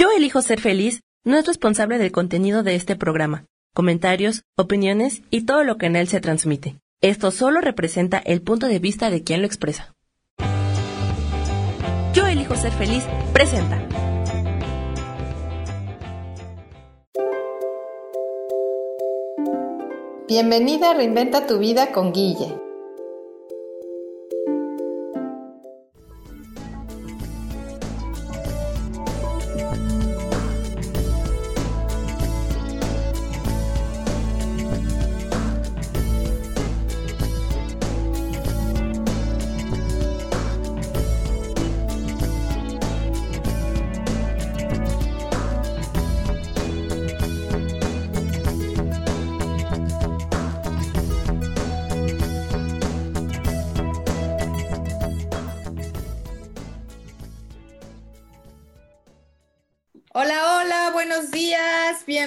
Yo elijo ser feliz no es responsable del contenido de este programa, comentarios, opiniones y todo lo que en él se transmite. Esto solo representa el punto de vista de quien lo expresa. Yo elijo ser feliz presenta. Bienvenida a Reinventa tu vida con Guille.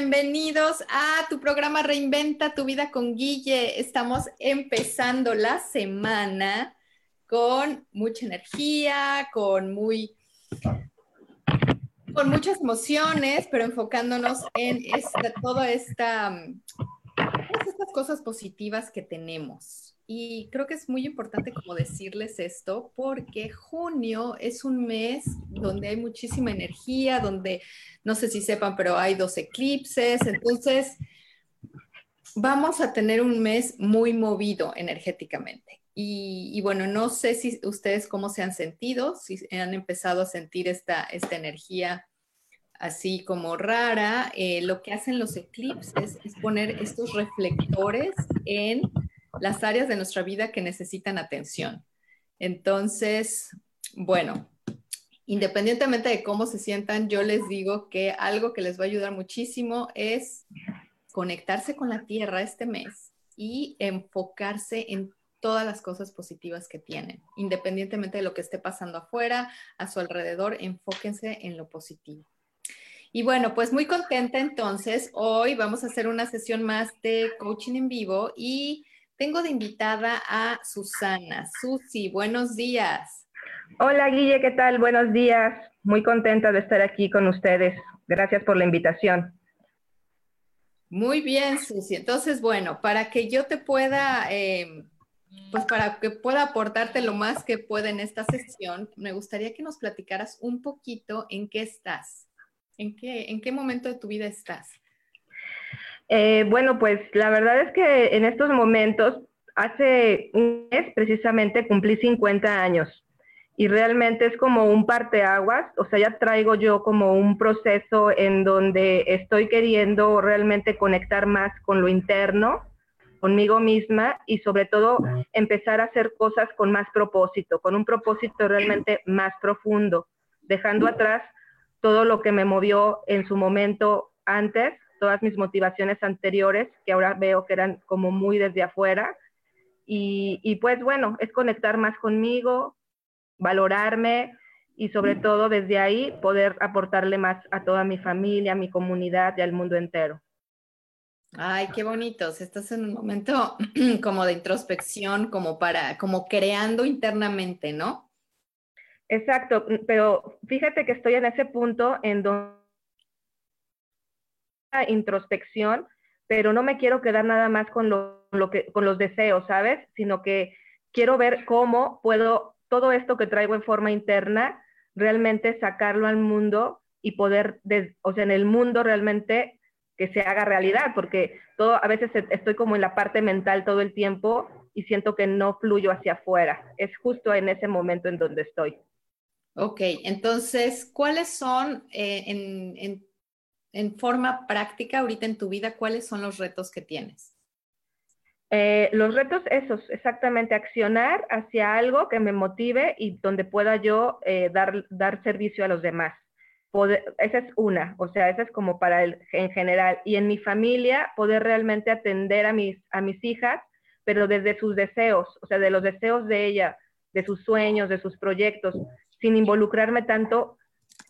Bienvenidos a tu programa Reinventa tu vida con Guille. Estamos empezando la semana con mucha energía, con muy con muchas emociones, pero enfocándonos en esta, toda esta, todas estas cosas positivas que tenemos. Y creo que es muy importante como decirles esto porque junio es un mes donde hay muchísima energía, donde no sé si sepan, pero hay dos eclipses, entonces vamos a tener un mes muy movido energéticamente. Y, bueno, no sé si ustedes cómo se han sentido, si han empezado a sentir esta, esta energía así como rara. Eh, lo que hacen los eclipses es poner estos reflectores en las áreas de nuestra vida que necesitan atención. Entonces, bueno, independientemente de cómo se sientan, yo les digo que algo que les va a ayudar muchísimo es conectarse con la tierra este mes y enfocarse en todas las cosas positivas que tienen, independientemente de lo que esté pasando afuera, a su alrededor, enfóquense en lo positivo. Y bueno, pues muy contenta entonces, hoy vamos a hacer una sesión más de coaching en vivo y tengo de invitada a Susana. Susi, buenos días. Hola Guille, ¿qué tal? Buenos días. Muy contenta de estar aquí con ustedes. Gracias por la invitación. Muy bien, Susi. Entonces, bueno, para que yo te pueda, em, pues para que pueda aportarte lo más que pueda en esta sesión, me gustaría que nos platicaras un poquito en qué estás, en qué, en qué momento de tu vida estás. Eh, bueno, pues la verdad es que en estos momentos, hace un mes precisamente cumplí 50 años. Y realmente es como un parteaguas, o sea, ya traigo yo como un proceso en donde estoy queriendo realmente conectar más con lo interno, conmigo misma y sobre todo empezar a hacer cosas con más propósito, con un propósito realmente más profundo, dejando atrás todo lo que me movió en su momento antes todas mis motivaciones anteriores, que ahora veo que eran como muy desde afuera. Y, pues bueno, es conectar más conmigo, valorarme y sobre todo desde ahí poder aportarle más a toda mi familia, a mi comunidad y al mundo entero. Ay, qué bonitos. Estás en un momento como de introspección, como para, como creando internamente, ¿no? Exacto, pero fíjate que estoy en ese punto en donde introspección, pero no me quiero quedar nada más con, lo, que, con los deseos, ¿sabes? Sino que quiero ver cómo puedo todo esto que traigo en forma interna realmente sacarlo al mundo y poder, o sea, en el mundo realmente que se haga realidad, porque todo, a veces estoy como en la parte mental todo el tiempo y siento que no fluyo hacia afuera. Es justo en ese momento en donde estoy. Ok, entonces, ¿cuáles son eh, en, en en forma práctica ahorita en tu vida, ¿cuáles son los retos que tienes? Eh, los retos esos, exactamente, accionar hacia algo que me motive y donde pueda yo eh, dar, dar servicio a los demás. esa es una, o sea, esa es como para el en general. Y en mi familia, poder realmente atender a mis, a mis hijas, pero desde sus deseos, o sea, de los deseos de ella, de sus sueños, de sus proyectos, sin involucrarme tanto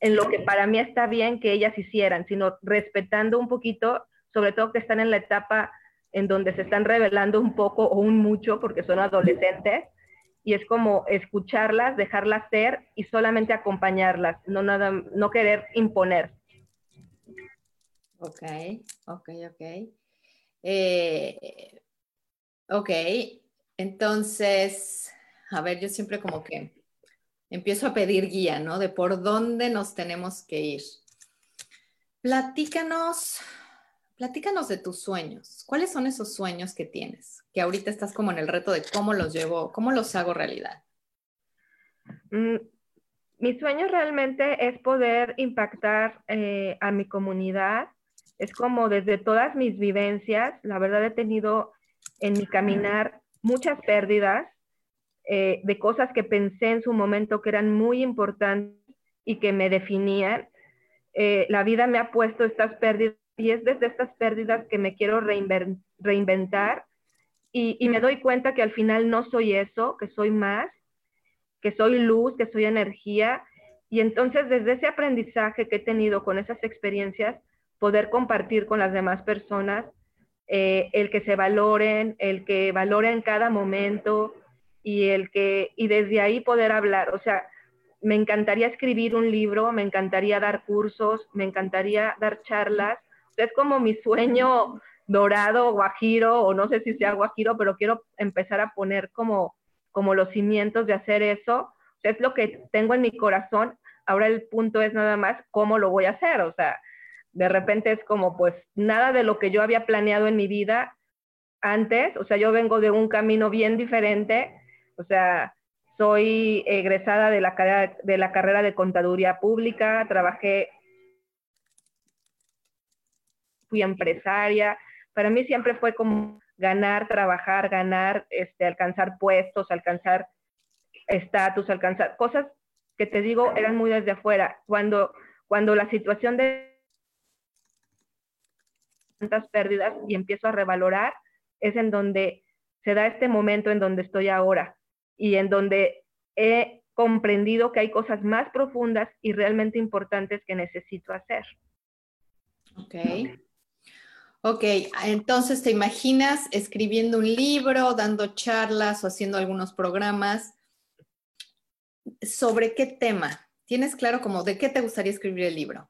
en lo que para mí está bien que ellas hicieran, sino respetando un poquito, sobre todo que están en la etapa en donde se están revelando un poco o un mucho porque son adolescentes y es como escucharlas, dejarlas ser y solamente acompañarlas, no nada no querer imponer. Ok, ok, ok. Eh, ok, entonces, a ver, yo siempre como que empiezo a pedir guía, ¿no? De por dónde nos tenemos que ir. Platícanos, platícanos de tus sueños. ¿Cuáles son esos sueños que tienes? Que ahorita estás como en el reto de cómo los llevo, cómo los hago realidad. Mm, mi sueño realmente es poder impactar eh, a mi comunidad. Es como desde todas mis vivencias, la verdad he tenido en mi caminar muchas pérdidas eh, de cosas que pensé en su momento que eran muy importantes y que me definían. Eh, la vida me ha puesto estas pérdidas y es desde estas pérdidas que me quiero reinventar y, me doy cuenta que al final no soy eso, que soy más que soy luz, que soy energía. Y entonces desde ese aprendizaje que he tenido con esas experiencias, poder compartir con las demás personas eh, el que se valoren, el que valoren cada momento y el que, y desde ahí poder hablar. O sea, me encantaría escribir un libro, me encantaría dar cursos, me encantaría dar charlas. Es como mi sueño dorado, guajiro, o no sé si sea guajiro, pero quiero empezar a poner como como los cimientos de hacer eso. es lo que tengo en mi corazón. Ahora el punto es nada más cómo lo voy a hacer. O sea, de repente es como, pues, nada de lo que yo había planeado en mi vida antes. O sea, yo vengo de un camino bien diferente. O sea, soy egresada de la, carrera, de contaduría pública, trabajé, fui empresaria. Para mí siempre fue como ganar, trabajar, ganar, este, alcanzar puestos, alcanzar estatus, alcanzar cosas que te digo eran muy desde afuera. Cuando, cuando la situación de tantas pérdidas y empiezo a revalorar, es en donde se da este momento en donde estoy ahora y en donde he comprendido que hay cosas más profundas y realmente importantes que necesito hacer. Ok. Ok, entonces te imaginas escribiendo un libro, dando charlas o haciendo algunos programas. ¿Sobre qué tema? ¿Tienes claro como de qué te gustaría escribir el libro?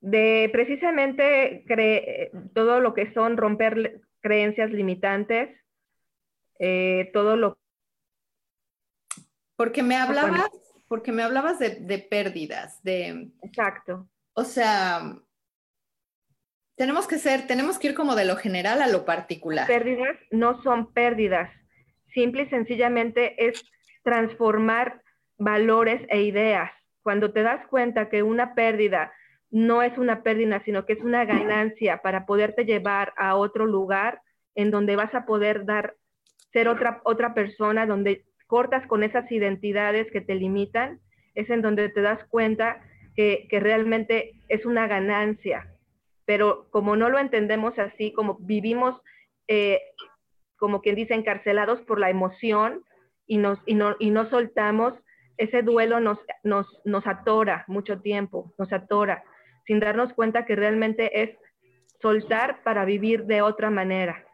De precisamente todo lo que son romper creencias limitantes, eh, todo lo porque me hablabas, porque me hablabas de, de pérdidas, de exacto. O sea, tenemos que ser, tenemos que ir como de lo general a lo particular. Pérdidas no son pérdidas. Simple y sencillamente es transformar valores e ideas. Cuando te das cuenta que una pérdida no es una pérdida, sino que es una ganancia para poderte llevar a otro lugar en donde vas a poder dar, ser otra, otra persona, donde cortas con esas identidades que te limitan, es en donde te das cuenta que, realmente es una ganancia pero como no lo entendemos así, como vivimos, eh, como quien dice, encarcelados por la emoción y, nos, y, no, y no soltamos, ese duelo nos, nos, nos atora mucho tiempo, nos atora, sin darnos cuenta que realmente es soltar para vivir de otra manera.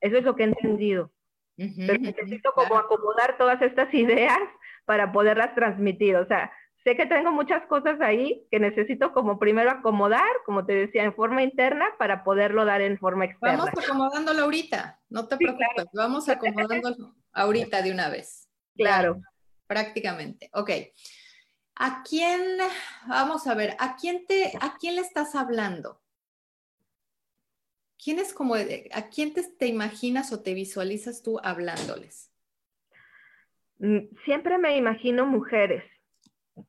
Eso es lo que he entendido. Pero necesito como acomodar todas estas ideas para poderlas transmitir. O sea, sé que tengo muchas cosas ahí que necesito como primero acomodar, como te decía, en forma interna para poderlo dar en forma externa. Vamos acomodándolo ahorita, no te preocupes, vamos acomodándolo ahorita de una vez. Claro. prácticamente. Ok. ¿A quién, vamos a ver, a quién te, a quién le estás hablando? ¿Quién como, a quién te, imaginas o te visualizas tú hablándoles? Mm, siempre me imagino mujeres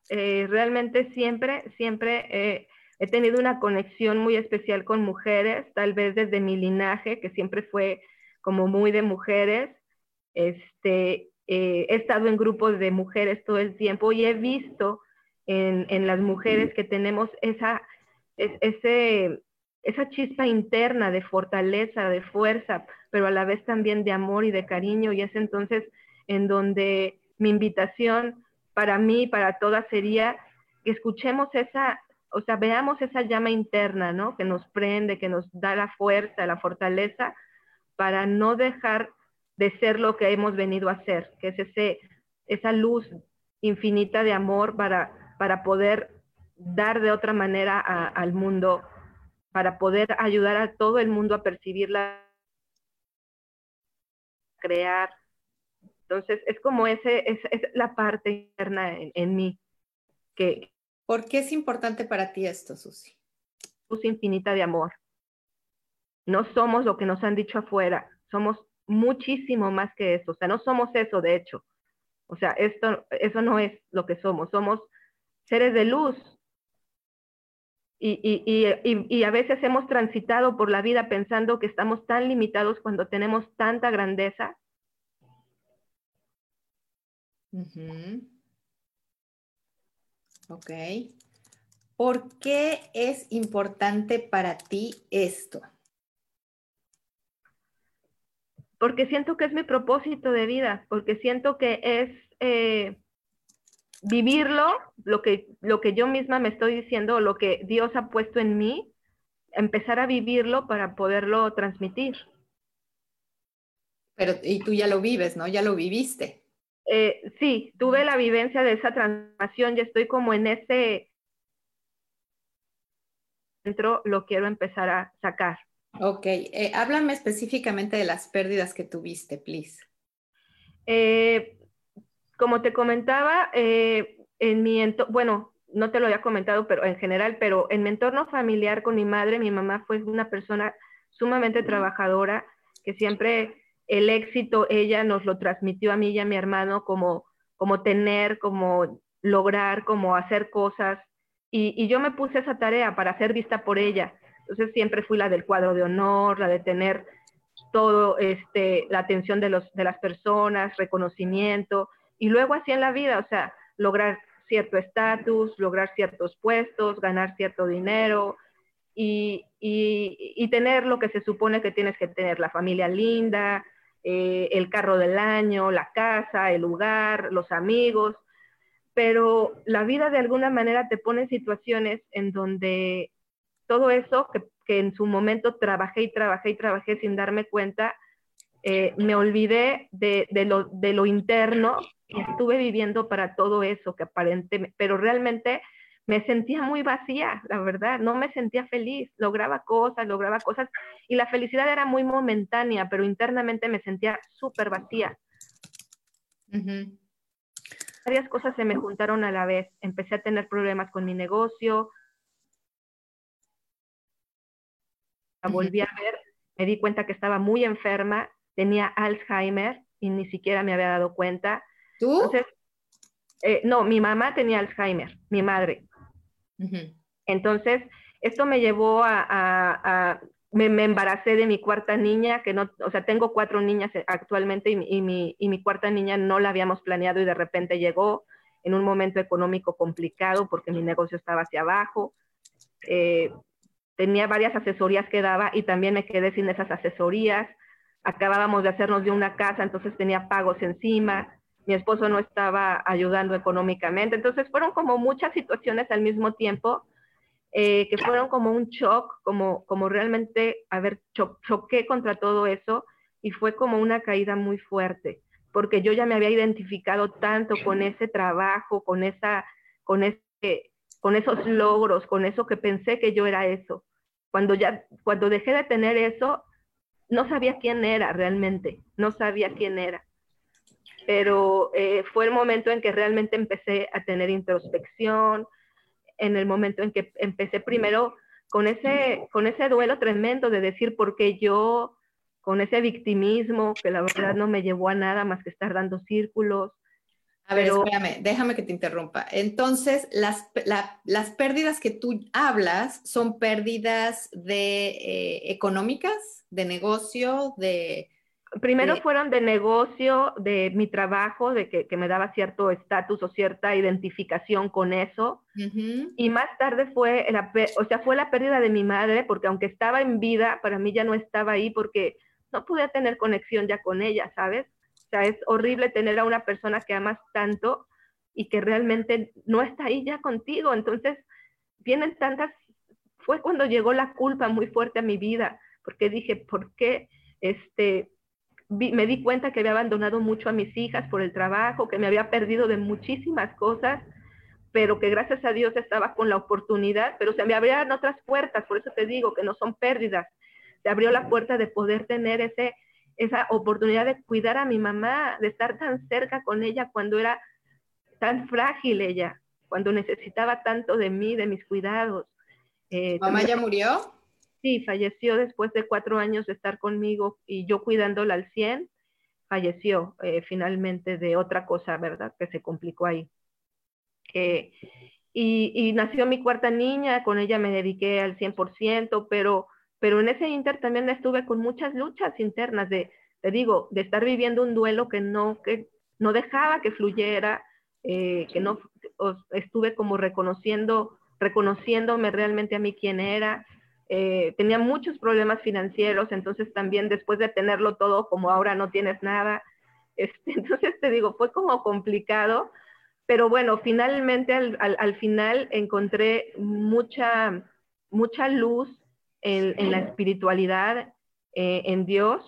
eh, realmente siempre, siempre eh, he tenido una conexión muy especial con mujeres, tal vez desde mi linaje, que siempre fue como muy de mujeres. Este, eh, he estado en grupos de mujeres todo el tiempo y he visto en, en las mujeres que tenemos esa, ese, esa chispa interna de fortaleza, de fuerza, pero a la vez también de amor y de cariño. Y es entonces en donde mi invitación para mí, para todas, sería que escuchemos esa, o sea, veamos esa llama interna, ¿no? Que nos prende, que nos da la fuerza, la fortaleza, para no dejar de ser lo que hemos venido a ser, que es ese, esa luz infinita de amor para, para poder dar de otra manera al mundo para poder ayudar a todo el mundo a percibirla, crear. Entonces, es como ese, es, la parte interna en, mí. Que, ¿Por qué es importante para ti esto, Susi? Luz infinita de amor. No somos lo que nos han dicho afuera, somos muchísimo más que eso. O sea, no somos eso, de hecho. O sea, esto, eso no es lo que somos. Somos seres de luz. Y, y, y, y, a veces hemos transitado por la vida pensando que estamos tan limitados cuando tenemos tanta grandeza. Ok. ¿Por qué es importante para ti esto? Porque siento que es mi propósito de vida, porque siento que es eh, vivirlo, lo que, lo que yo misma me estoy diciendo, lo que Dios ha puesto en mí, empezar a vivirlo para poderlo transmitir. Pero, y tú ya lo vives, ¿no? Ya lo viviste. Eh, sí, tuve la vivencia de esa transformación, ya estoy como en ese centro, lo quiero empezar a sacar. Ok, eh, háblame específicamente de las pérdidas que tuviste, please. Eh, como te comentaba, eh, en mi entorno, bueno, no te lo había comentado, pero en general, pero en mi entorno familiar con mi madre, mi mamá fue una persona sumamente trabajadora, que siempre el éxito ella nos lo transmitió a mí y a mi hermano como, como tener, como lograr, como hacer cosas. Y, y yo me puse esa tarea para ser vista por ella. Entonces siempre fui la del cuadro de honor, la de tener todo, este, la atención de, los, de las personas, reconocimiento. Y luego así en la vida, o sea, lograr cierto estatus, lograr ciertos puestos, ganar cierto dinero y, y, tener lo que se supone que tienes que tener, la familia linda, eh, el carro del año, la casa, el lugar, los amigos, pero la vida de alguna manera te pone en situaciones en donde todo eso que, que, en su momento trabajé y trabajé y trabajé sin darme cuenta, eh, me olvidé de, de, lo, de lo interno y estuve viviendo para todo eso que aparentemente, pero realmente me sentía muy vacía, la verdad, no me sentía feliz, lograba cosas, lograba cosas y la felicidad era muy momentánea, pero internamente me sentía súper vacía. Varias cosas se me juntaron a la vez, empecé a tener problemas con mi negocio, la volví a ver, me di cuenta que estaba muy enferma, tenía Alzheimer y ni siquiera me había dado cuenta. ¿Tú? Entonces, eh, no, mi mamá tenía Alzheimer, mi madre. Entonces, esto me llevó a, me, embaracé de mi cuarta niña, que no, o sea, tengo cuatro niñas actualmente y, y, mi, y mi cuarta niña no la habíamos planeado y de repente llegó en un momento económico complicado porque mi negocio estaba hacia abajo. Eh, tenía varias asesorías que daba y también me quedé sin esas asesorías. Acabábamos de hacernos de una casa, entonces tenía pagos encima. Mi esposo no estaba ayudando económicamente. Entonces fueron como muchas situaciones al mismo tiempo eh, que fueron como un shock, como, como realmente, a ver, choqué contra todo eso y fue como una caída muy fuerte, porque yo ya me había identificado tanto con ese trabajo, con esa, con ese, con esos logros, con eso que pensé que yo era eso. Cuando ya, cuando dejé de tener eso, no sabía quién era realmente, no sabía quién era. Pero eh, fue el momento en que realmente empecé a tener introspección, en el momento en que empecé primero con ese, con ese duelo tremendo de decir por qué yo, con ese victimismo que la verdad no me llevó a nada más que estar dando círculos, a ver, espérame, déjame que te interrumpa. Entonces, las, las pérdidas que tú hablas son pérdidas de eh, económicas, de negocio, de... Primero fueron de negocio, de mi trabajo, de que, que me daba cierto estatus o cierta identificación con eso. Y más tarde fue, la, o sea, fue la pérdida de mi madre, porque aunque estaba en vida, para mí ya no estaba ahí porque no pude tener conexión ya con ella, ¿sabes? sea, es horrible tener a una persona que amas tanto y que realmente no está ahí ya contigo. Entonces, vienen tantas, fue cuando llegó la culpa muy fuerte a mi vida, porque dije, ¿por qué? Este, me di cuenta que había abandonado mucho a mis hijas por el trabajo, que me había perdido de muchísimas cosas pero que gracias a Dios estaba con la oportunidad, pero se me abrían otras puertas, por eso te digo que no son pérdidas. Se abrió la puerta de poder tener ese, esa oportunidad de cuidar a mi mamá, de estar tan cerca con ella cuando era tan frágil ella, cuando necesitaba tanto de mí, de mis cuidados. Eh, ¿Mamá ya murió? Sí, falleció después de cuatro años de estar conmigo y yo cuidándola al 100, falleció eh, finalmente de otra cosa, ¿verdad? Que se complicó ahí. Eh, y, nació mi cuarta niña, con ella me dediqué al 100%, pero, pero en ese inter también estuve con muchas luchas internas de, te digo, de estar viviendo un duelo que no, que no dejaba que fluyera, eh, que no estuve como reconociendo, reconociéndome realmente a mí quién era. Eh, tenía muchos problemas financieros, entonces también después de tenerlo todo, como ahora no tienes nada, este, entonces te digo, fue como complicado, pero bueno, finalmente al, final encontré mucha, mucha luz en, la espiritualidad, eh, en Dios,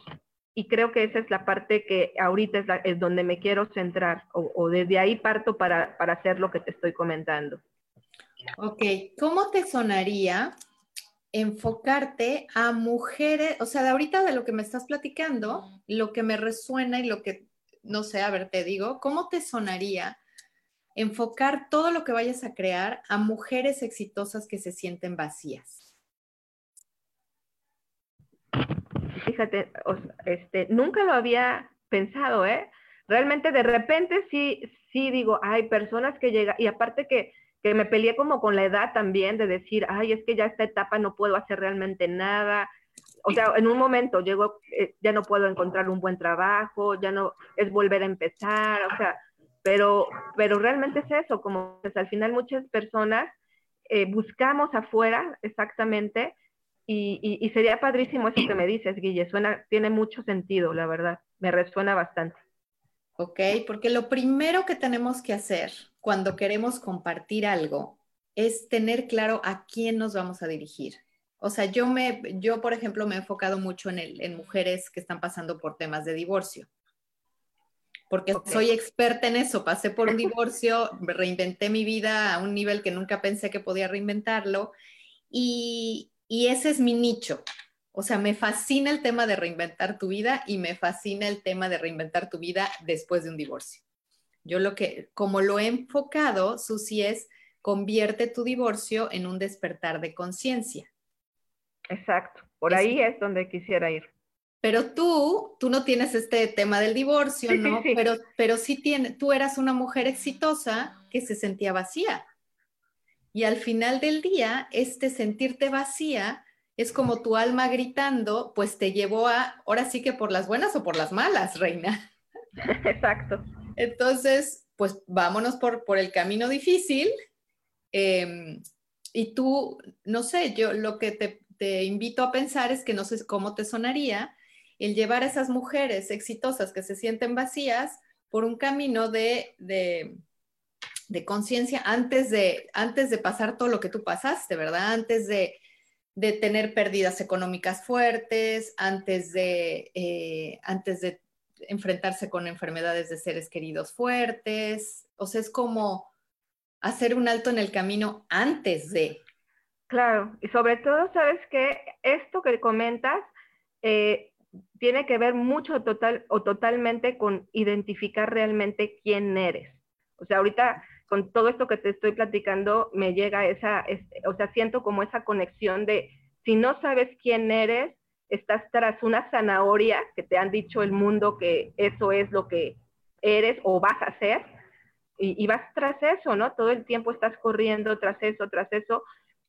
y creo que esa es la parte que ahorita es, donde me quiero centrar, o, desde ahí parto para, para, hacer lo que te estoy comentando. Ok, ¿cómo te sonaría enfocarte a mujeres, o sea, de ahorita de lo que me estás platicando, lo que me resuena y lo que, no sé, a ver, te digo, ¿cómo te sonaría enfocar todo lo que vayas a crear a mujeres exitosas que se sienten vacías. Fíjate, este, nunca lo había pensado, ¿eh? Realmente de repente sí, sí digo, hay personas que llegan, y aparte que, que me peleé como con la edad también, de decir, ay, es que ya esta etapa no puedo hacer realmente nada, o sea, en un momento llego, eh, ya no puedo encontrar un buen trabajo, ya no, es volver a empezar, o sea, pero, pero realmente es eso, como pues, al final muchas personas eh, buscamos afuera exactamente y, y, sería padrísimo eso que me dices, Guille, suena, tiene mucho sentido, la verdad, me resuena bastante. Ok, porque lo primero que tenemos que hacer cuando queremos compartir algo es tener claro a quién nos vamos a dirigir. O sea, yo, me, yo por ejemplo, me he enfocado mucho en, el, en mujeres que están pasando por temas de divorcio porque soy experta en eso. Pasé por un divorcio, reinventé mi vida a un nivel que nunca pensé que podía reinventarlo y, y ese es mi nicho. O sea, me fascina el tema de reinventar tu vida y me fascina el tema de reinventar tu vida después de un divorcio. Yo lo que, como lo he enfocado, Susi, es convierte tu divorcio en un despertar de conciencia. Exacto, por ahí es donde quisiera ir. Pero tú, tú no tienes este tema del divorcio, ¿no? Pero, pero sí tiene, tú eras una mujer exitosa que se sentía vacía. Y al final del día, este sentirte vacía es como tu alma gritando, pues te llevó a, ahora sí que por las buenas o por las malas, reina. Exacto. Entonces, pues vámonos por, por el camino difícil. Em, y tú, no sé, yo lo que te, te invito a pensar es que no sé cómo te sonaría el llevar a esas mujeres exitosas que se sienten vacías por un camino de, de, conciencia antes de, antes de pasar todo lo que tú pasaste, ¿verdad? Antes de, tener pérdidas económicas fuertes, antes de, eh, antes de enfrentarse con enfermedades de seres queridos fuertes. O sea, es como hacer un alto en el camino antes de. Claro, y sobre todo, sabes que esto que comentas, eh, tiene que ver mucho total o totalmente con identificar realmente quién eres. O sea, ahorita con todo esto que te estoy platicando me llega esa, o sea, siento como esa conexión de si no sabes quién eres, estás tras una zanahoria que te han dicho el mundo que eso es lo que eres o vas a y, y vas tras eso, ¿no? Todo el tiempo estás corriendo tras eso, tras eso,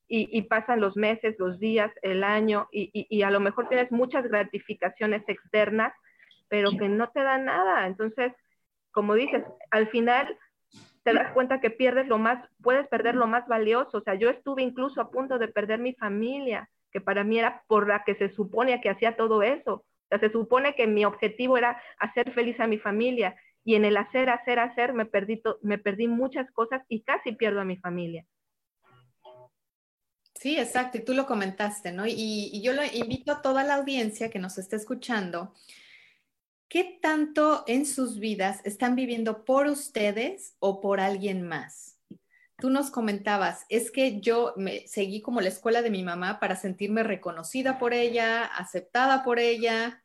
y, pasan los meses, los días, el año y, a lo mejor tienes muchas gratificaciones externas, pero que no te dan nada. Entonces, como dices, al final te das cuenta que pierdes lo más, puedes perder lo más valioso. O sea, yo estuve incluso a punto de perder mi familia, que para mí era por la que se supone que hacía todo eso. O sea, se supone que mi objetivo era hacer feliz a mi familia y en el hacer, hacer, hacer me perdí, me perdí muchas cosas y casi pierdo a mi familia. Sí, exacto, y tú lo comentaste, ¿no? Y, yo lo invito a toda la audiencia que nos esté escuchando, ¿qué tanto en sus vidas están viviendo por ustedes o por alguien más? tú nos comentabas, es que yo me seguí como la escuela de mi mamá para sentirme reconocida por ella, aceptada por ella.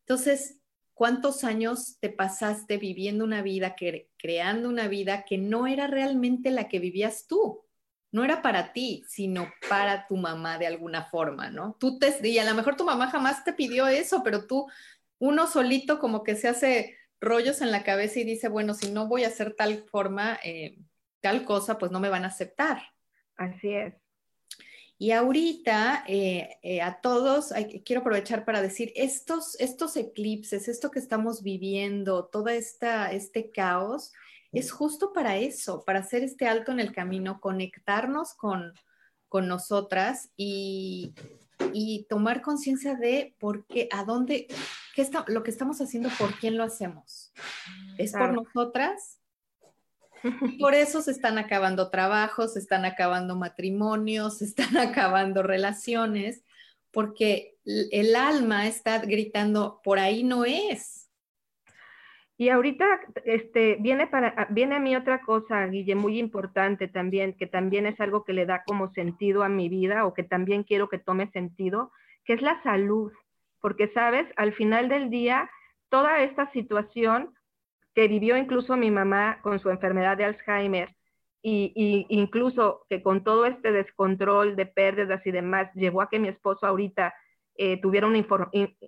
Entonces, ¿cuántos años te pasaste viviendo una vida, creando una vida que no era realmente la que vivías tú? No era para ti, sino para tu mamá de alguna forma, ¿no? Tú te, y a lo mejor tu mamá jamás te pidió eso, pero tú, uno solito como que se hace rollos en la cabeza y dice, bueno, si no voy a hacer tal forma, eh, tal cosa, pues no me van a aceptar. Así es. Y ahorita eh, eh, a todos, quiero aprovechar para decir, estos, estos eclipses, esto que estamos viviendo, todo esta, este caos, es justo para eso, para hacer este alto en el camino, conectarnos con, con nosotras y, y tomar conciencia de por qué, a dónde, qué está, lo que estamos haciendo, por quién lo hacemos. ¿Es por nosotras? Por eso se están acabando trabajos, se están acabando matrimonios, se están acabando relaciones, porque el alma está gritando, por ahí no es. Y ahorita este, viene, para, viene a mí otra cosa, Guille, muy importante también, que también es algo que le da como sentido a mi vida o que también quiero que tome sentido, que es la salud. Porque, sabes, al final del día, toda esta situación que vivió incluso mi mamá con su enfermedad de Alzheimer y, incluso que con todo este descontrol de pérdidas y demás llevó a que mi esposo ahorita eh, tuviera una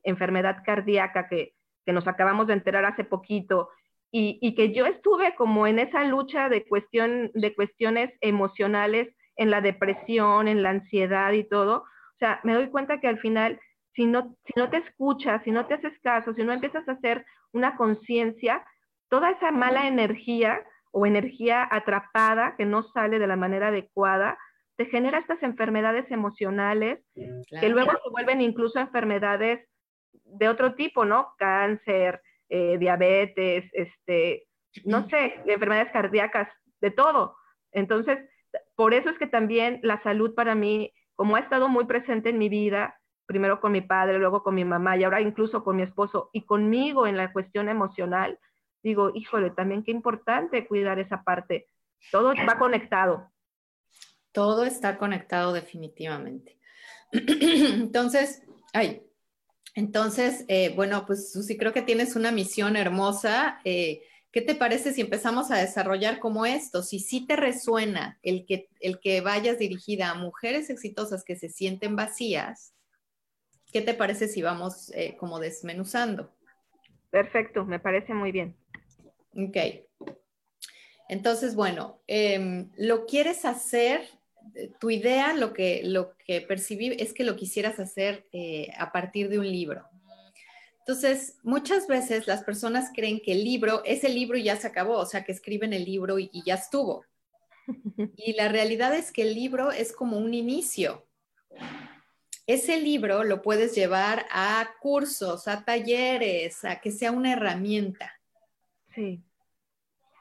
enfermedad cardíaca que, nos acabamos de enterar hace poquito y, que yo estuve como en esa lucha de, cuestión, de cuestiones emocionales, en la depresión, en la ansiedad y todo. O sea, me doy cuenta que al final, si no, si no te escuchas, si no te haces caso, si no empiezas a hacer una conciencia, toda esa mala energía o energía atrapada que no sale de la manera adecuada, te genera estas enfermedades emocionales que luego se vuelven incluso enfermedades de otro tipo, ¿no? Cáncer, eh, diabetes, este, no sé, enfermedades cardíacas, de todo. Entonces, por eso es que también la salud para mí, como ha estado muy presente en mi vida, primero con mi padre, luego con mi mamá y ahora incluso con mi esposo y conmigo en la cuestión emocional, digo, híjole, también qué importante cuidar esa parte. Todo va conectado. Todo está conectado definitivamente. Entonces, ay, entonces, eh, bueno, pues Susi, creo que tienes una misión hermosa. Eh, ¿Qué te parece si empezamos a desarrollar como esto? Si sí te resuena el que, el que vayas dirigida a mujeres exitosas que se sienten vacías, ¿qué te parece si vamos eh, como desmenuzando? Perfecto, me parece muy bien. Ok. Entonces, bueno, em, lo quieres hacer, eh, tu idea, lo que, lo que percibí es que lo quisieras hacer eh, a partir de un libro. Entonces, muchas veces las personas creen que el libro es el libro ya se acabó, o sea, que escriben el libro y, y ya estuvo. Y la realidad es que el libro es como un inicio. Ese libro lo puedes llevar a cursos, a talleres, a que sea una herramienta. Sí.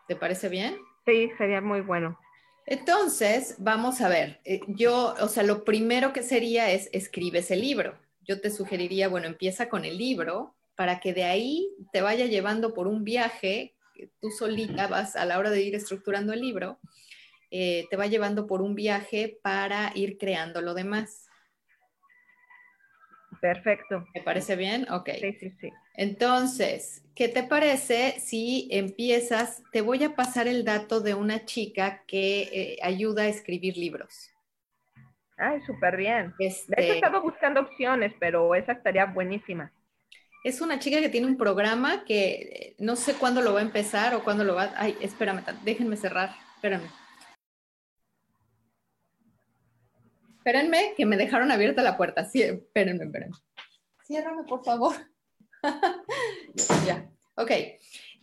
¿Te parece bien? Sí, sería muy bueno. Entonces, vamos a ver, eh, yo, o sea, lo primero que sería es escribes el libro. Yo te sugeriría, bueno, empieza con el libro para que de ahí te vaya llevando por un viaje, tú solita vas a la hora de ir estructurando el libro, eh, te va llevando por un viaje para ir creando lo demás. Perfecto. ¿Me parece bien? Ok. Sí, sí, sí. Entonces, ¿qué te parece si empiezas? Te voy a pasar el dato de una chica que eh, ayuda a escribir libros. Ay, súper bien. Este, de hecho, estaba buscando opciones, pero esa estaría buenísima. Es una chica que tiene un programa que eh, no sé cuándo lo va a empezar o cuándo lo va a... Ay, espérame, déjenme cerrar, espérame. Espérenme, que me dejaron abierta la puerta. Sí, espérenme, espérenme. Ciérrame, por favor. ya, ok.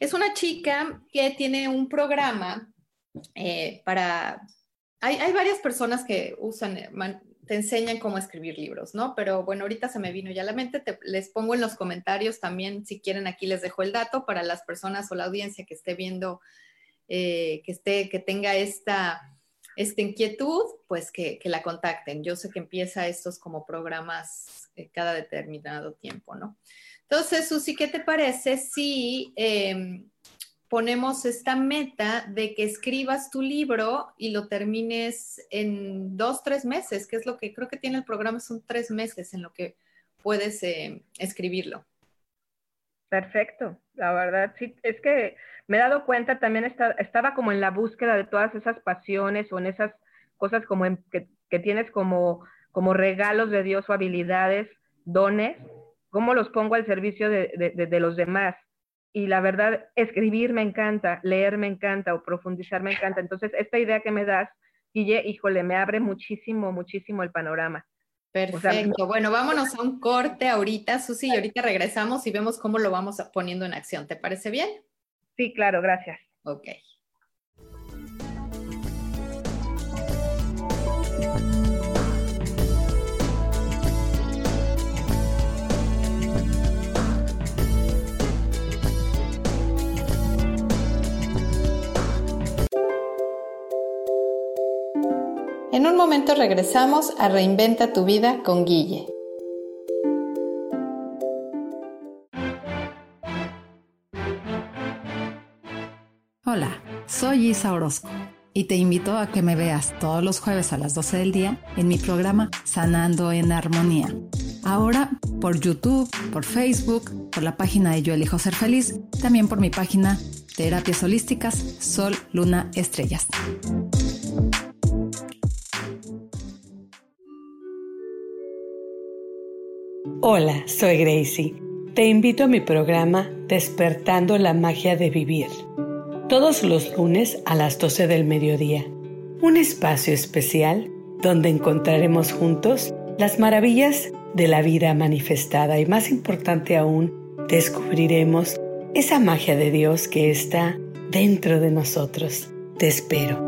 Es una chica que tiene un programa eh, para... Hay, varias personas que usan, eh, te enseñan cómo escribir libros, ¿no? Pero bueno, ahorita se me vino ya a la mente, les pongo en los comentarios también, si quieren, aquí les dejo el dato para las personas o la audiencia que esté viendo, eh, que, esté, que tenga esta esta inquietud, pues que, la contacten. Yo sé que empieza estos como programas eh, cada determinado tiempo, ¿no? Entonces, Susi, ¿qué te parece si em, ponemos esta meta de que escribas tu libro y lo termines en dos, tres meses, que es lo que creo que tiene el programa, son tres meses en lo que puedes eh, escribirlo. Perfecto, la verdad, sí, es que me he dado cuenta, también estaba como en la búsqueda de todas esas pasiones o en esas cosas como que, tienes como, como regalos de Dios o habilidades, dones, cómo los pongo al servicio de los demás y la verdad, escribir me encanta, leer me encanta o profundizar me encanta. Entonces, esta idea que me das, Guille, híjole, me abre muchísimo, muchísimo el panorama. Perfecto. bueno, vámonos a un corte ahorita, Susi, y ahorita regresamos y vemos cómo lo vamos poniendo en acción. ¿Te parece bien? Sí, claro, gracias. Ok. En un momento regresamos a Reinventa tu vida con Guille. Hola, soy Isa Orozco y te invito a que me veas todos los jueves a las 12 del día en mi programa Sanando en Armonía. Ahora por YouTube, por Facebook, por la página de Yo Elijo Ser Feliz, también por mi página Terapias Holísticas Sol, Luna, Estrellas. Hola, soy Gracie. Te invito a mi programa Despertando la Magia de Vivir. Todos los lunes a las 12 del mediodía. Un espacio especial donde encontraremos juntos las maravillas de la vida manifestada y más importante aún, descubriremos esa magia de Dios que está dentro de nosotros. Te espero.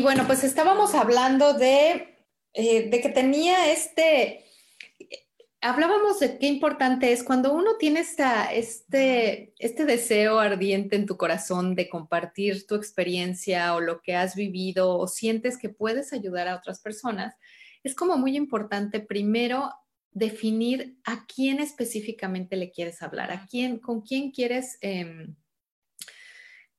Y bueno, pues estábamos hablando de, eh, de que tenía este, hablábamos de qué importante es cuando uno tiene esta, este, este deseo ardiente en tu corazón de compartir tu experiencia o lo que has vivido o sientes que puedes ayudar a otras personas, es como muy importante primero definir a quién específicamente le quieres hablar, a quién, con quién quieres... Em,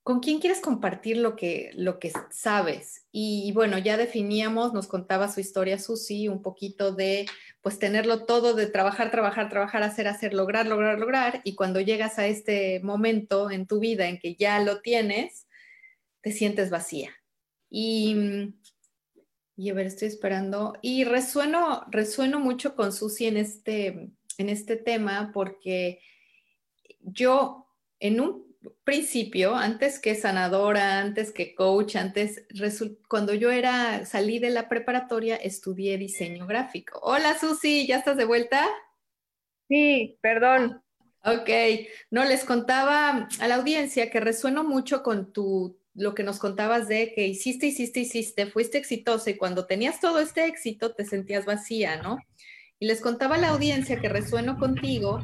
¿Con quién quieres compartir lo que, lo que sabes? Y, bueno, ya definíamos, nos contaba su historia Susi, un poquito de pues tenerlo todo, de trabajar, trabajar, trabajar, hacer, hacer, lograr, lograr, lograr. Y cuando llegas a este momento en tu vida en que ya lo tienes, te sientes vacía. Y, y a ver, estoy esperando. Y resueno, resueno mucho con Susi en este, en este tema porque yo en un principio, antes que sanadora, antes que coach, antes, cuando yo era, salí de la preparatoria, estudié diseño gráfico. Hola Susi, ¿ya estás de vuelta? Sí, perdón. Ok, no, les contaba a la audiencia que resueno mucho con tu, lo que nos contabas de que hiciste, hiciste, hiciste, fuiste exitosa y cuando tenías todo este éxito te sentías vacía, ¿no? Y les contaba a la audiencia que resueno contigo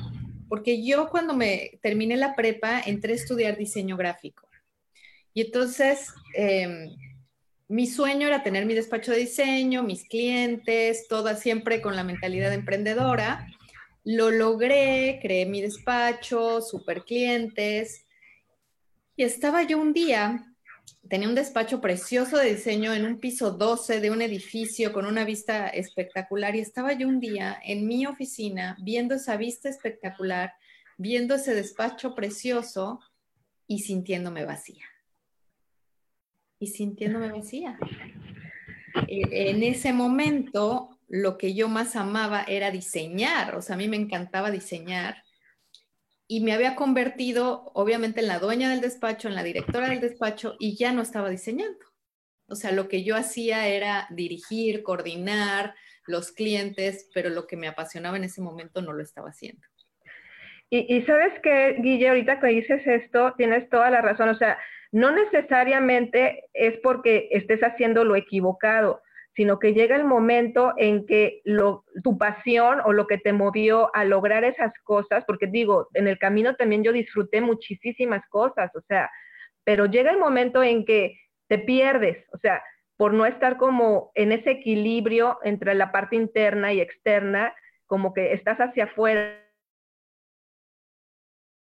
porque yo cuando me terminé la prepa entré a estudiar diseño gráfico. Y entonces, em, mi sueño era tener mi despacho de diseño, mis clientes, toda siempre con la mentalidad emprendedora. Lo logré, creé mi despacho, super clientes. Y estaba yo un día, tenía un despacho precioso de diseño en un piso 12 de un edificio con una vista espectacular. Y estaba yo un día en mi oficina viendo esa vista espectacular, viendo ese despacho precioso y sintiéndome vacía y sintiéndome vacía. E, en ese momento, lo que yo más amaba era diseñar, o sea, a mí me encantaba diseñar y me había convertido, obviamente, en la dueña del despacho, en la directora del despacho y ya no estaba diseñando. O sea, lo que yo hacía era dirigir, coordinar los clientes, pero lo que me apasionaba en ese momento no lo estaba haciendo. Y, sabes que, Guille, ahorita que dices esto, tienes toda la razón. O sea, no necesariamente es porque estés haciendo lo equivocado, sino que llega el momento en que tu pasión o lo que te movió a lograr esas cosas, porque digo, en el camino también yo disfruté muchísimas cosas, o sea, pero llega el momento en que te pierdes, o sea, por no estar como en ese equilibrio entre la parte interna y externa, como que estás hacia afuera,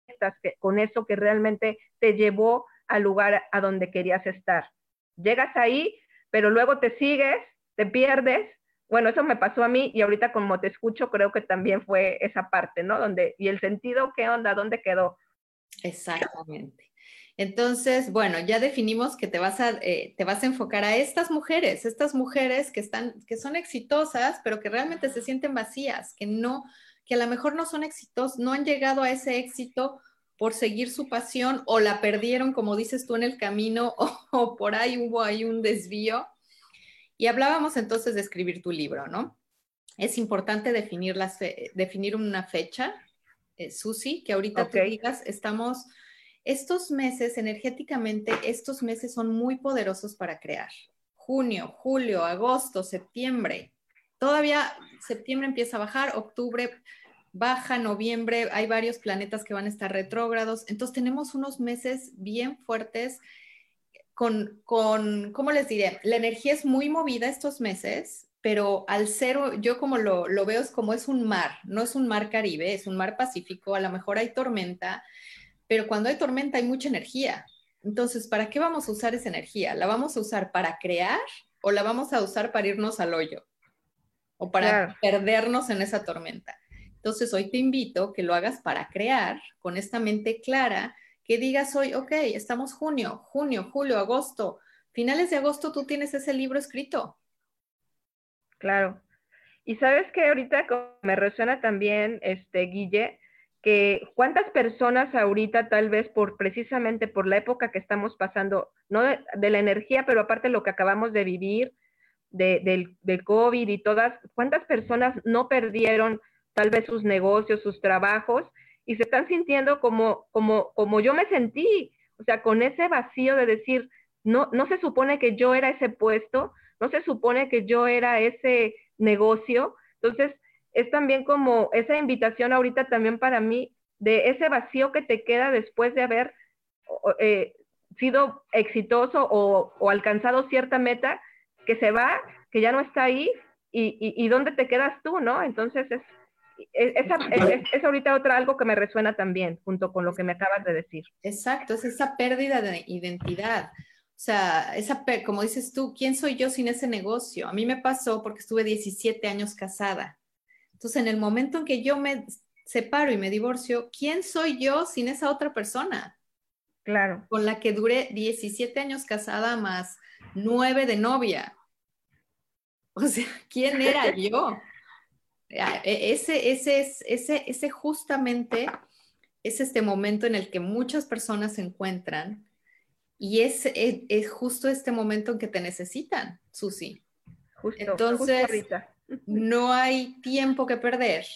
estás con eso que realmente te llevó al lugar a donde querías estar. Llegas ahí, pero luego te sigues, te pierdes. Bueno, eso me pasó a mí y ahorita como te escucho creo que también fue esa parte, ¿no? Donde, y el sentido, ¿qué onda? ¿Dónde quedó? Exactamente. Entonces, bueno, ya definimos que te vas a, eh, te vas a enfocar a estas mujeres, estas mujeres que están, que son exitosas, pero que realmente se sienten vacías, que no, que a lo mejor no son exitosas, no han llegado a ese éxito por seguir su pasión o la perdieron, como dices tú, en el camino o, por ahí hubo ahí un desvío. Y hablábamos entonces de escribir tu libro, ¿no? Es importante definir, las definir una fecha, eh, Susi, que ahorita te digas, estamos, estos meses, energéticamente, estos meses son muy poderosos para crear. Junio, julio, agosto, septiembre. Todavía septiembre empieza a bajar, octubre baja, noviembre, hay varios planetas que van a estar retrógrados. Entonces tenemos unos meses bien fuertes con, con, ¿cómo les diré? La energía es muy movida estos meses, pero al cero, yo como lo, lo veo es como es un mar, no es un mar Caribe, es un mar Pacífico, a lo mejor hay tormenta, pero cuando hay tormenta hay mucha energía. Entonces, ¿para qué vamos a usar esa energía? ¿La vamos a usar para crear o la vamos a usar para irnos al hoyo? O para perdernos en esa tormenta. Entonces, hoy te invito que lo hagas para crear con esta mente clara, que digas hoy, ok, estamos junio, junio, julio, agosto. Finales de agosto tú tienes ese libro escrito. Claro. Y sabes que ahorita me resuena también, este, Guille, que cuántas personas ahorita tal vez por precisamente por la época que estamos pasando, no de, la energía, pero aparte lo que acabamos de vivir, del, del COVID y todas, cuántas personas no perdieron tal vez sus negocios, sus trabajos, y se están sintiendo como, como, como yo me sentí, o sea, con ese vacío de decir, no, no se supone que yo era ese puesto, no se supone que yo era ese negocio. Entonces, es también como esa invitación ahorita también para mí de ese vacío que te queda después de haber eh, sido exitoso o, alcanzado cierta meta, que se va, que ya no está ahí, y, y, y dónde te quedas tú, ¿no? Entonces es, esa, es, ahorita otra algo que me resuena también, junto con lo que me acabas de decir. Exacto, es esa pérdida de identidad. O sea, esa, como dices tú, ¿quién soy yo sin ese negocio? A mí me pasó porque estuve 17 años casada. Entonces, en el momento en que yo me separo y me divorcio, ¿quién soy yo sin esa otra persona? Claro. Con la que duré 17 años casada más 9 de novia. O sea, ¿quién era yo? E, ese, ese, es, ese, ese justamente es este momento en el que muchas personas se encuentran y es, es, justo este momento en que te necesitan, Susi. Entonces, no hay tiempo que perder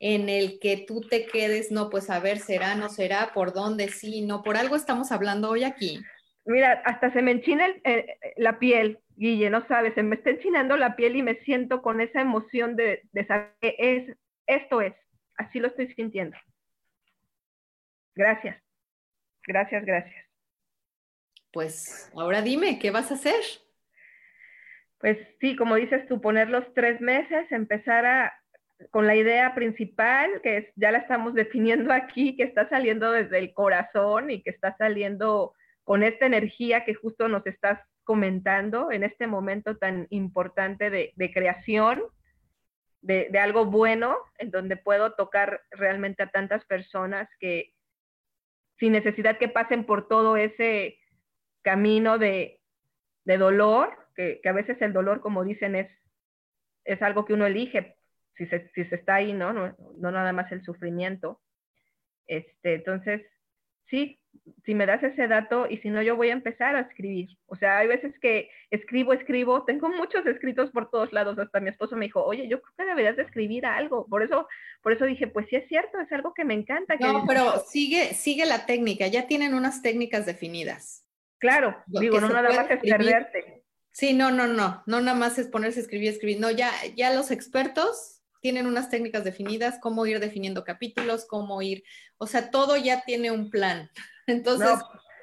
en el que tú te quedes, no, pues a ver, será, no será, por dónde, sí, no, por algo estamos hablando hoy aquí. Mira, hasta se me enchina la piel Guille, no sabes, se me está enchinando la piel y me siento con esa emoción de, saber que es, esto es, así lo estoy sintiendo. Gracias, gracias, gracias. Pues ahora dime, ¿qué vas a hacer? Pues sí, como dices tú, poner los tres meses, empezar a, con la idea principal, que ya la estamos definiendo aquí, que está saliendo desde el corazón y que está saliendo con esta energía que justo nos estás comentando en este momento tan importante de, creación, de, algo bueno, en donde puedo tocar realmente a tantas personas que sin necesidad que pasen por todo ese camino de, dolor, que, a veces el dolor, como dicen, es, es algo que uno elige si se, si se está ahí. ¿no? No nada más el sufrimiento. Este, entonces, sí, si me das ese dato y si no, yo voy a empezar a escribir. O sea, hay veces que escribo, escribo, tengo muchos escritos por todos lados. Hasta mi esposo me dijo, oye, yo creo que deberías de escribir algo. Por eso, por eso dije, pues sí es cierto, es algo que me encanta. No, pero sigue, sigue la técnica, ya tienen unas técnicas definidas. Claro, digo, no nada más es perderte. Sí, no, no, no, no nada más es ponerse a escribir, escribir. No, ya, ya los expertos tienen unas técnicas definidas, cómo ir definiendo capítulos, cómo ir, o sea, todo ya tiene un plan. Entonces,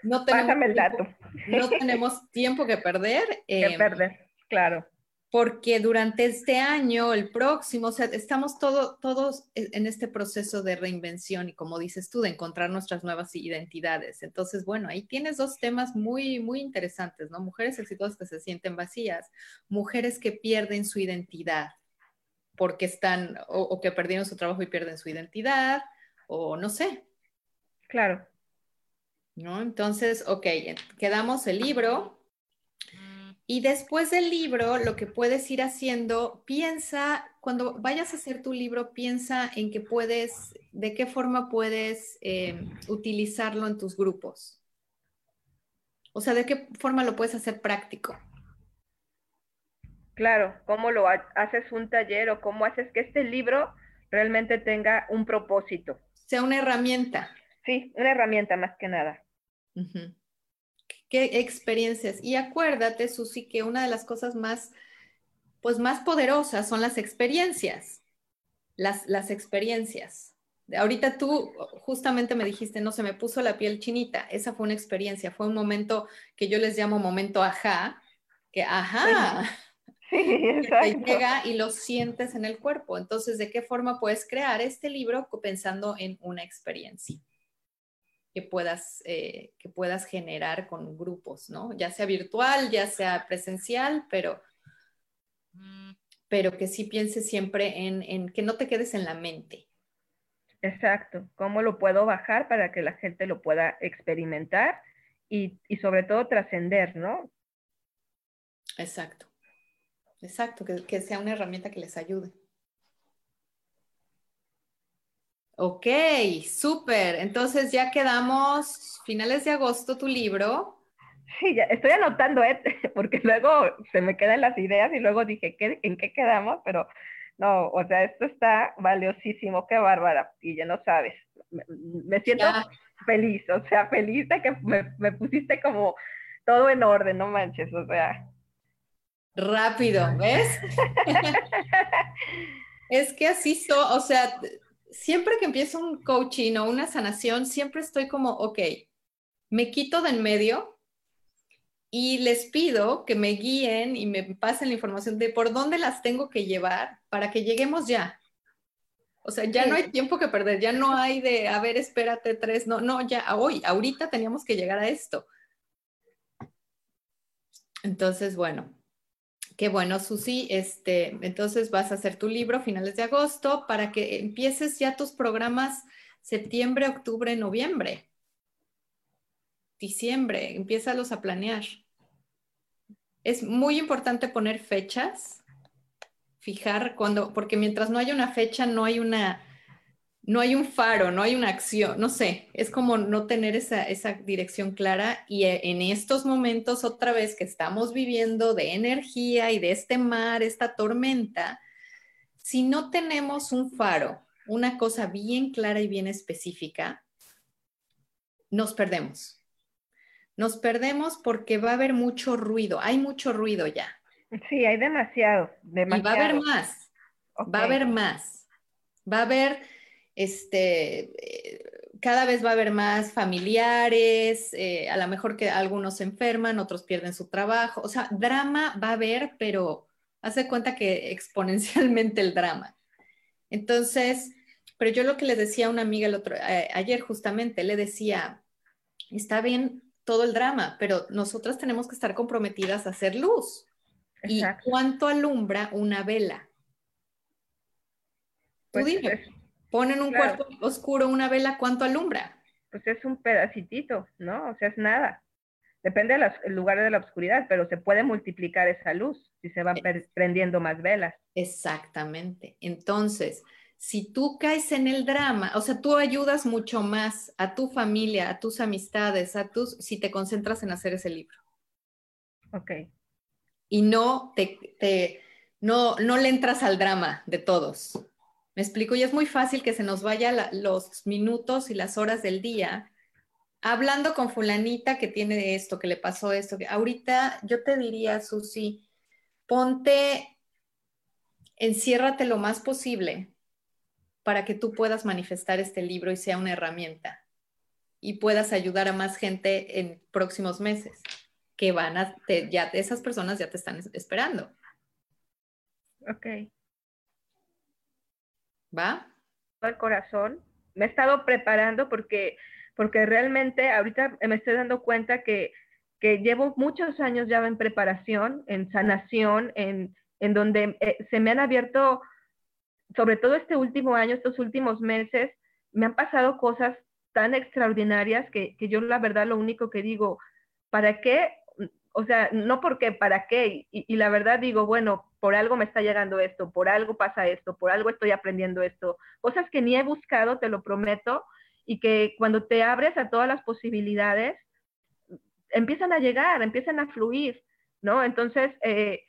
no, tenemos, el dato. no tenemos tiempo que perder. que em, perder, claro. Porque durante este año, el próximo, o sea, estamos todo, todos en este proceso de reinvención y como dices tú, de encontrar nuestras nuevas identidades. Entonces, bueno, ahí tienes dos temas muy, muy interesantes, ¿no? Mujeres exitosas que se sienten vacías, mujeres que pierden su identidad porque están, o, o que perdieron su trabajo y pierden su identidad, o no sé. Claro. ¿No? Entonces, ok, quedamos el libro. Y después del libro, lo que puedes ir haciendo, piensa, cuando vayas a hacer tu libro, piensa en que puedes, de qué forma puedes eh, utilizarlo en tus grupos. O sea, de qué forma lo puedes hacer práctico. Claro, cómo lo haces un taller o cómo haces que este libro realmente tenga un propósito. Sea una herramienta. Sí, una herramienta más que nada. ¿Qué experiencias? Y acuérdate, Susi, que una de las cosas más, pues más poderosas son las experiencias. Las, las experiencias. Ahorita tú justamente me dijiste, no se me puso la piel chinita. Esa fue una experiencia, fue un momento que yo les llamo momento ajá, que ajá. Sí, te llega y lo sientes en el cuerpo. Entonces, ¿de qué forma puedes crear este libro pensando en una experiencia? Que puedas, eh, que puedas generar con grupos, ¿no? Ya sea virtual, ya sea presencial, pero, pero que sí pienses siempre en, en, que no te quedes en la mente. Exacto, cómo lo puedo bajar para que la gente lo pueda experimentar y, y sobre todo trascender, ¿no? Exacto, exacto, que, que sea una herramienta que les ayude. Ok, súper. Entonces ya quedamos finales de agosto tu libro. Sí, ya estoy anotando, ¿eh? porque luego se me quedan las ideas y luego dije, ¿qué, ¿en qué quedamos? Pero no, o sea, esto está valiosísimo, qué bárbara, y ya no sabes. Me, siento feliz, o sea, feliz de que me, me pusiste como todo en orden, no manches, o sea. Rápido, ¿ves? es que así, so, o sea, siempre que empiezo un coaching o una sanación, siempre estoy como, ok, me quito de en medio y les pido que me guíen y me pasen la información de por dónde las tengo que llevar para que lleguemos ya. O sea, ya no hay tiempo que perder, ya no hay de, a ver, espérate tres, no, no, ya hoy, ahorita teníamos que llegar a esto. Entonces, bueno, Qué bueno, Susi. Este, entonces vas a hacer tu libro finales de agosto para que empieces ya tus programas septiembre, octubre, noviembre, diciembre. Empiézalos a planear. Es muy importante poner fechas, fijar cuando, porque mientras no haya una fecha, no hay una, no hay un faro, no hay una acción, no sé, es como no tener esa, dirección clara y eh, en estos momentos otra vez que estamos viviendo de energía y de este mar, esta tormenta, si no tenemos un faro, una cosa bien clara y bien específica, nos perdemos. Nos perdemos porque va a haber mucho ruido, hay mucho ruido ya. Sí, hay demasiado, demasiado. Y va a haber más, va a haber más, va a haber este, cada vez va a haber más familiares, eh, a lo mejor que algunos se enferman, otros pierden su trabajo, o sea, drama va a haber, pero hace cuenta que exponencialmente el drama. Entonces, pero yo lo que le decía a una amiga el otro, eh, ayer justamente, le decía, está bien todo el drama, pero nosotras tenemos que estar comprometidas a hacer luz. ¿Y cuánto alumbra una vela? Tú pues ponen un cuarto oscuro una vela, ¿cuánto alumbra? Pues es un pedacitito, ¿no? O sea, es nada. Depende del lugar de la oscuridad, pero se puede multiplicar esa luz si se van prendiendo más velas. Exactamente. Entonces, si tú caes en el drama, o sea, tú ayudas mucho más a tu familia, a tus amistades, a tus, si te concentras en hacer ese libro. Ok. Y no te, te no, no le entras al drama de todos. Me explico, y es muy fácil que se nos vaya los minutos y las horas del día hablando con fulanita que tiene esto, que le pasó esto. Que ahorita yo te diría, Susi, ponte, enciérrate lo más posible para que tú puedas manifestar este libro y sea una herramienta y puedas ayudar a más gente en próximos meses que van a, ya esas personas ya te están esperando. Ok. ¿Va? Al corazón. Me he estado preparando porque, porque realmente ahorita me estoy dando cuenta que, que llevo muchos años ya en preparación, en sanación, en, en donde eh, se me han abierto, sobre todo este último año, estos últimos meses, me han pasado cosas tan extraordinarias que, que yo la verdad lo único que digo, ¿para qué o sea, no porque para qué, y, la verdad digo, bueno, por algo me está llegando esto, por algo pasa esto, por algo estoy aprendiendo esto, cosas que ni he buscado, te lo prometo, y que cuando te abres a todas las posibilidades, empiezan a llegar, empiezan a fluir, ¿no? Entonces, eh,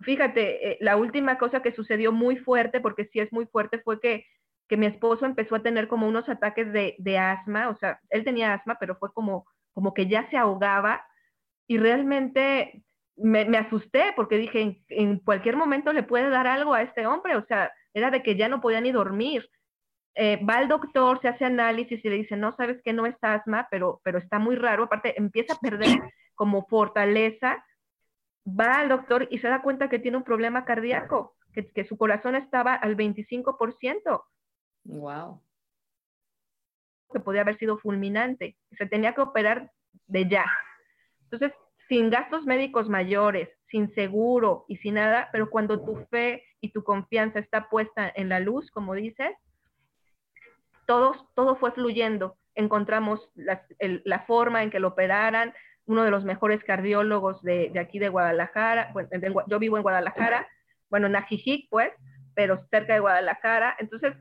fíjate, eh, la última cosa que sucedió muy fuerte, porque sí es muy fuerte, fue que, que mi esposo empezó a tener como unos ataques de, de asma, o sea, él tenía asma, pero fue como, como que ya se ahogaba y realmente me, asusté porque dije, en, cualquier momento le puede dar algo a este hombre, o sea, era de que ya no podía ni dormir. Eh, va al doctor, se hace análisis y le dice, no, sabes que no es asma, pero, pero está muy raro, aparte empieza a perder como fortaleza, va al doctor y se da cuenta que tiene un problema cardíaco, que, que su corazón estaba al 25%. Wow. Que podía haber sido fulminante, se tenía que operar de ya. Entonces, sin gastos médicos mayores, sin seguro y sin nada, pero cuando tu fe y tu confianza está puesta en la luz, como dices, todo, todo fue fluyendo. Encontramos la, forma en que lo operaran, uno de los mejores cardiólogos de, aquí de Guadalajara, yo vivo en Guadalajara, bueno, en Ajijic, pues, pero cerca de Guadalajara. Entonces,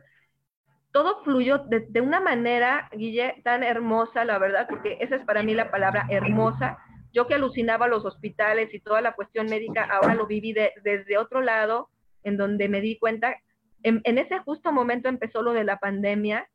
todo fluyó de, de, una manera, Guille, tan hermosa, la verdad, porque esa es para mí la palabra hermosa, yo que alucinaba los hospitales y toda la cuestión médica, ahora lo viví desde otro lado, en donde me di cuenta, en, ese justo momento empezó lo de la pandemia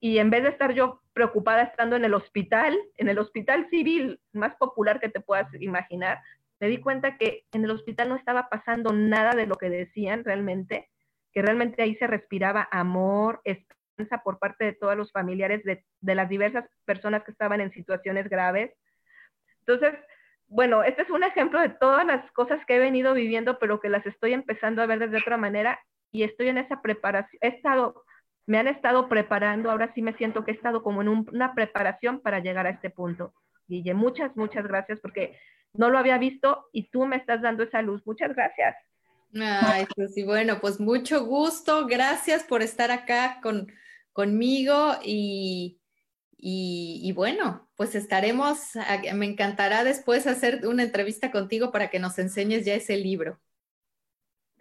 y en vez de estar yo preocupada estando en el hospital, en el hospital civil más popular que te puedas imaginar, me di cuenta que en el hospital no estaba pasando nada de lo que decían realmente, que realmente ahí se respiraba amor, esperanza por parte de todos los familiares de, de las diversas personas que estaban en situaciones graves entonces, bueno, este es un ejemplo de todas las cosas que he venido viviendo, pero que las estoy empezando a ver desde otra manera y estoy en esa preparación. He estado, me han estado preparando, ahora sí me siento que he estado como en una preparación para llegar a este punto. Guille, muchas, muchas gracias porque no lo había visto y tú me estás dando esa luz. Muchas gracias. Ay, Susi, bueno, pues mucho gusto. Gracias por estar acá con, conmigo y, y, bueno, pues estaremos, me encantará después hacer una entrevista contigo para que nos enseñes ya ese libro.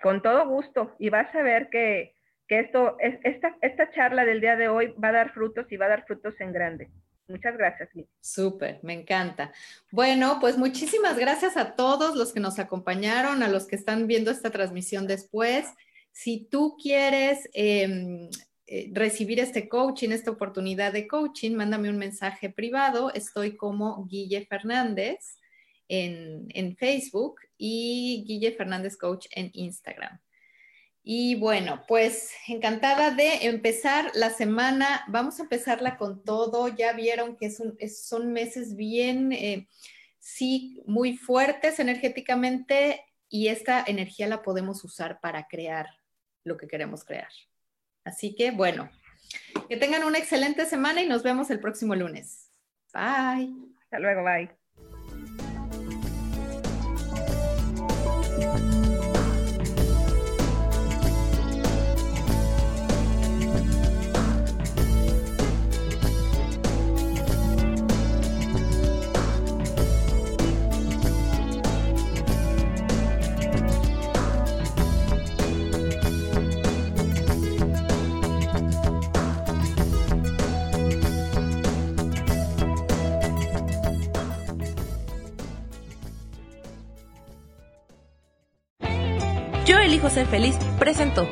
Con todo gusto, y vas a ver que, esto, esta, esta charla del día de hoy va a dar frutos y va a dar frutos en grande. Muchas gracias. Súper, me encanta. Bueno, pues muchísimas gracias a todos los que nos acompañaron, a los que están viendo esta transmisión después. Si tú quieres em, eh, recibir este coaching, esta oportunidad de coaching, mándame un mensaje privado. Estoy como Guille Fernández en, Facebook y Guille Fernández Coach en Instagram. Y bueno, pues encantada de empezar la semana. Vamos a empezarla con todo. Ya vieron que son, son meses bien, eh, sí, muy fuertes energéticamente y esta energía la podemos usar para crear lo que queremos crear. Así que bueno, que tengan una excelente semana y nos vemos el próximo lunes. Bye. Hasta luego, bye. Elijo ser feliz presentó.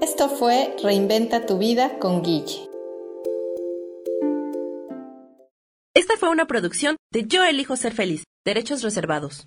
Esto fue Reinventa tu vida con Guille. Esta fue una producción de Yo elijo ser feliz, derechos reservados.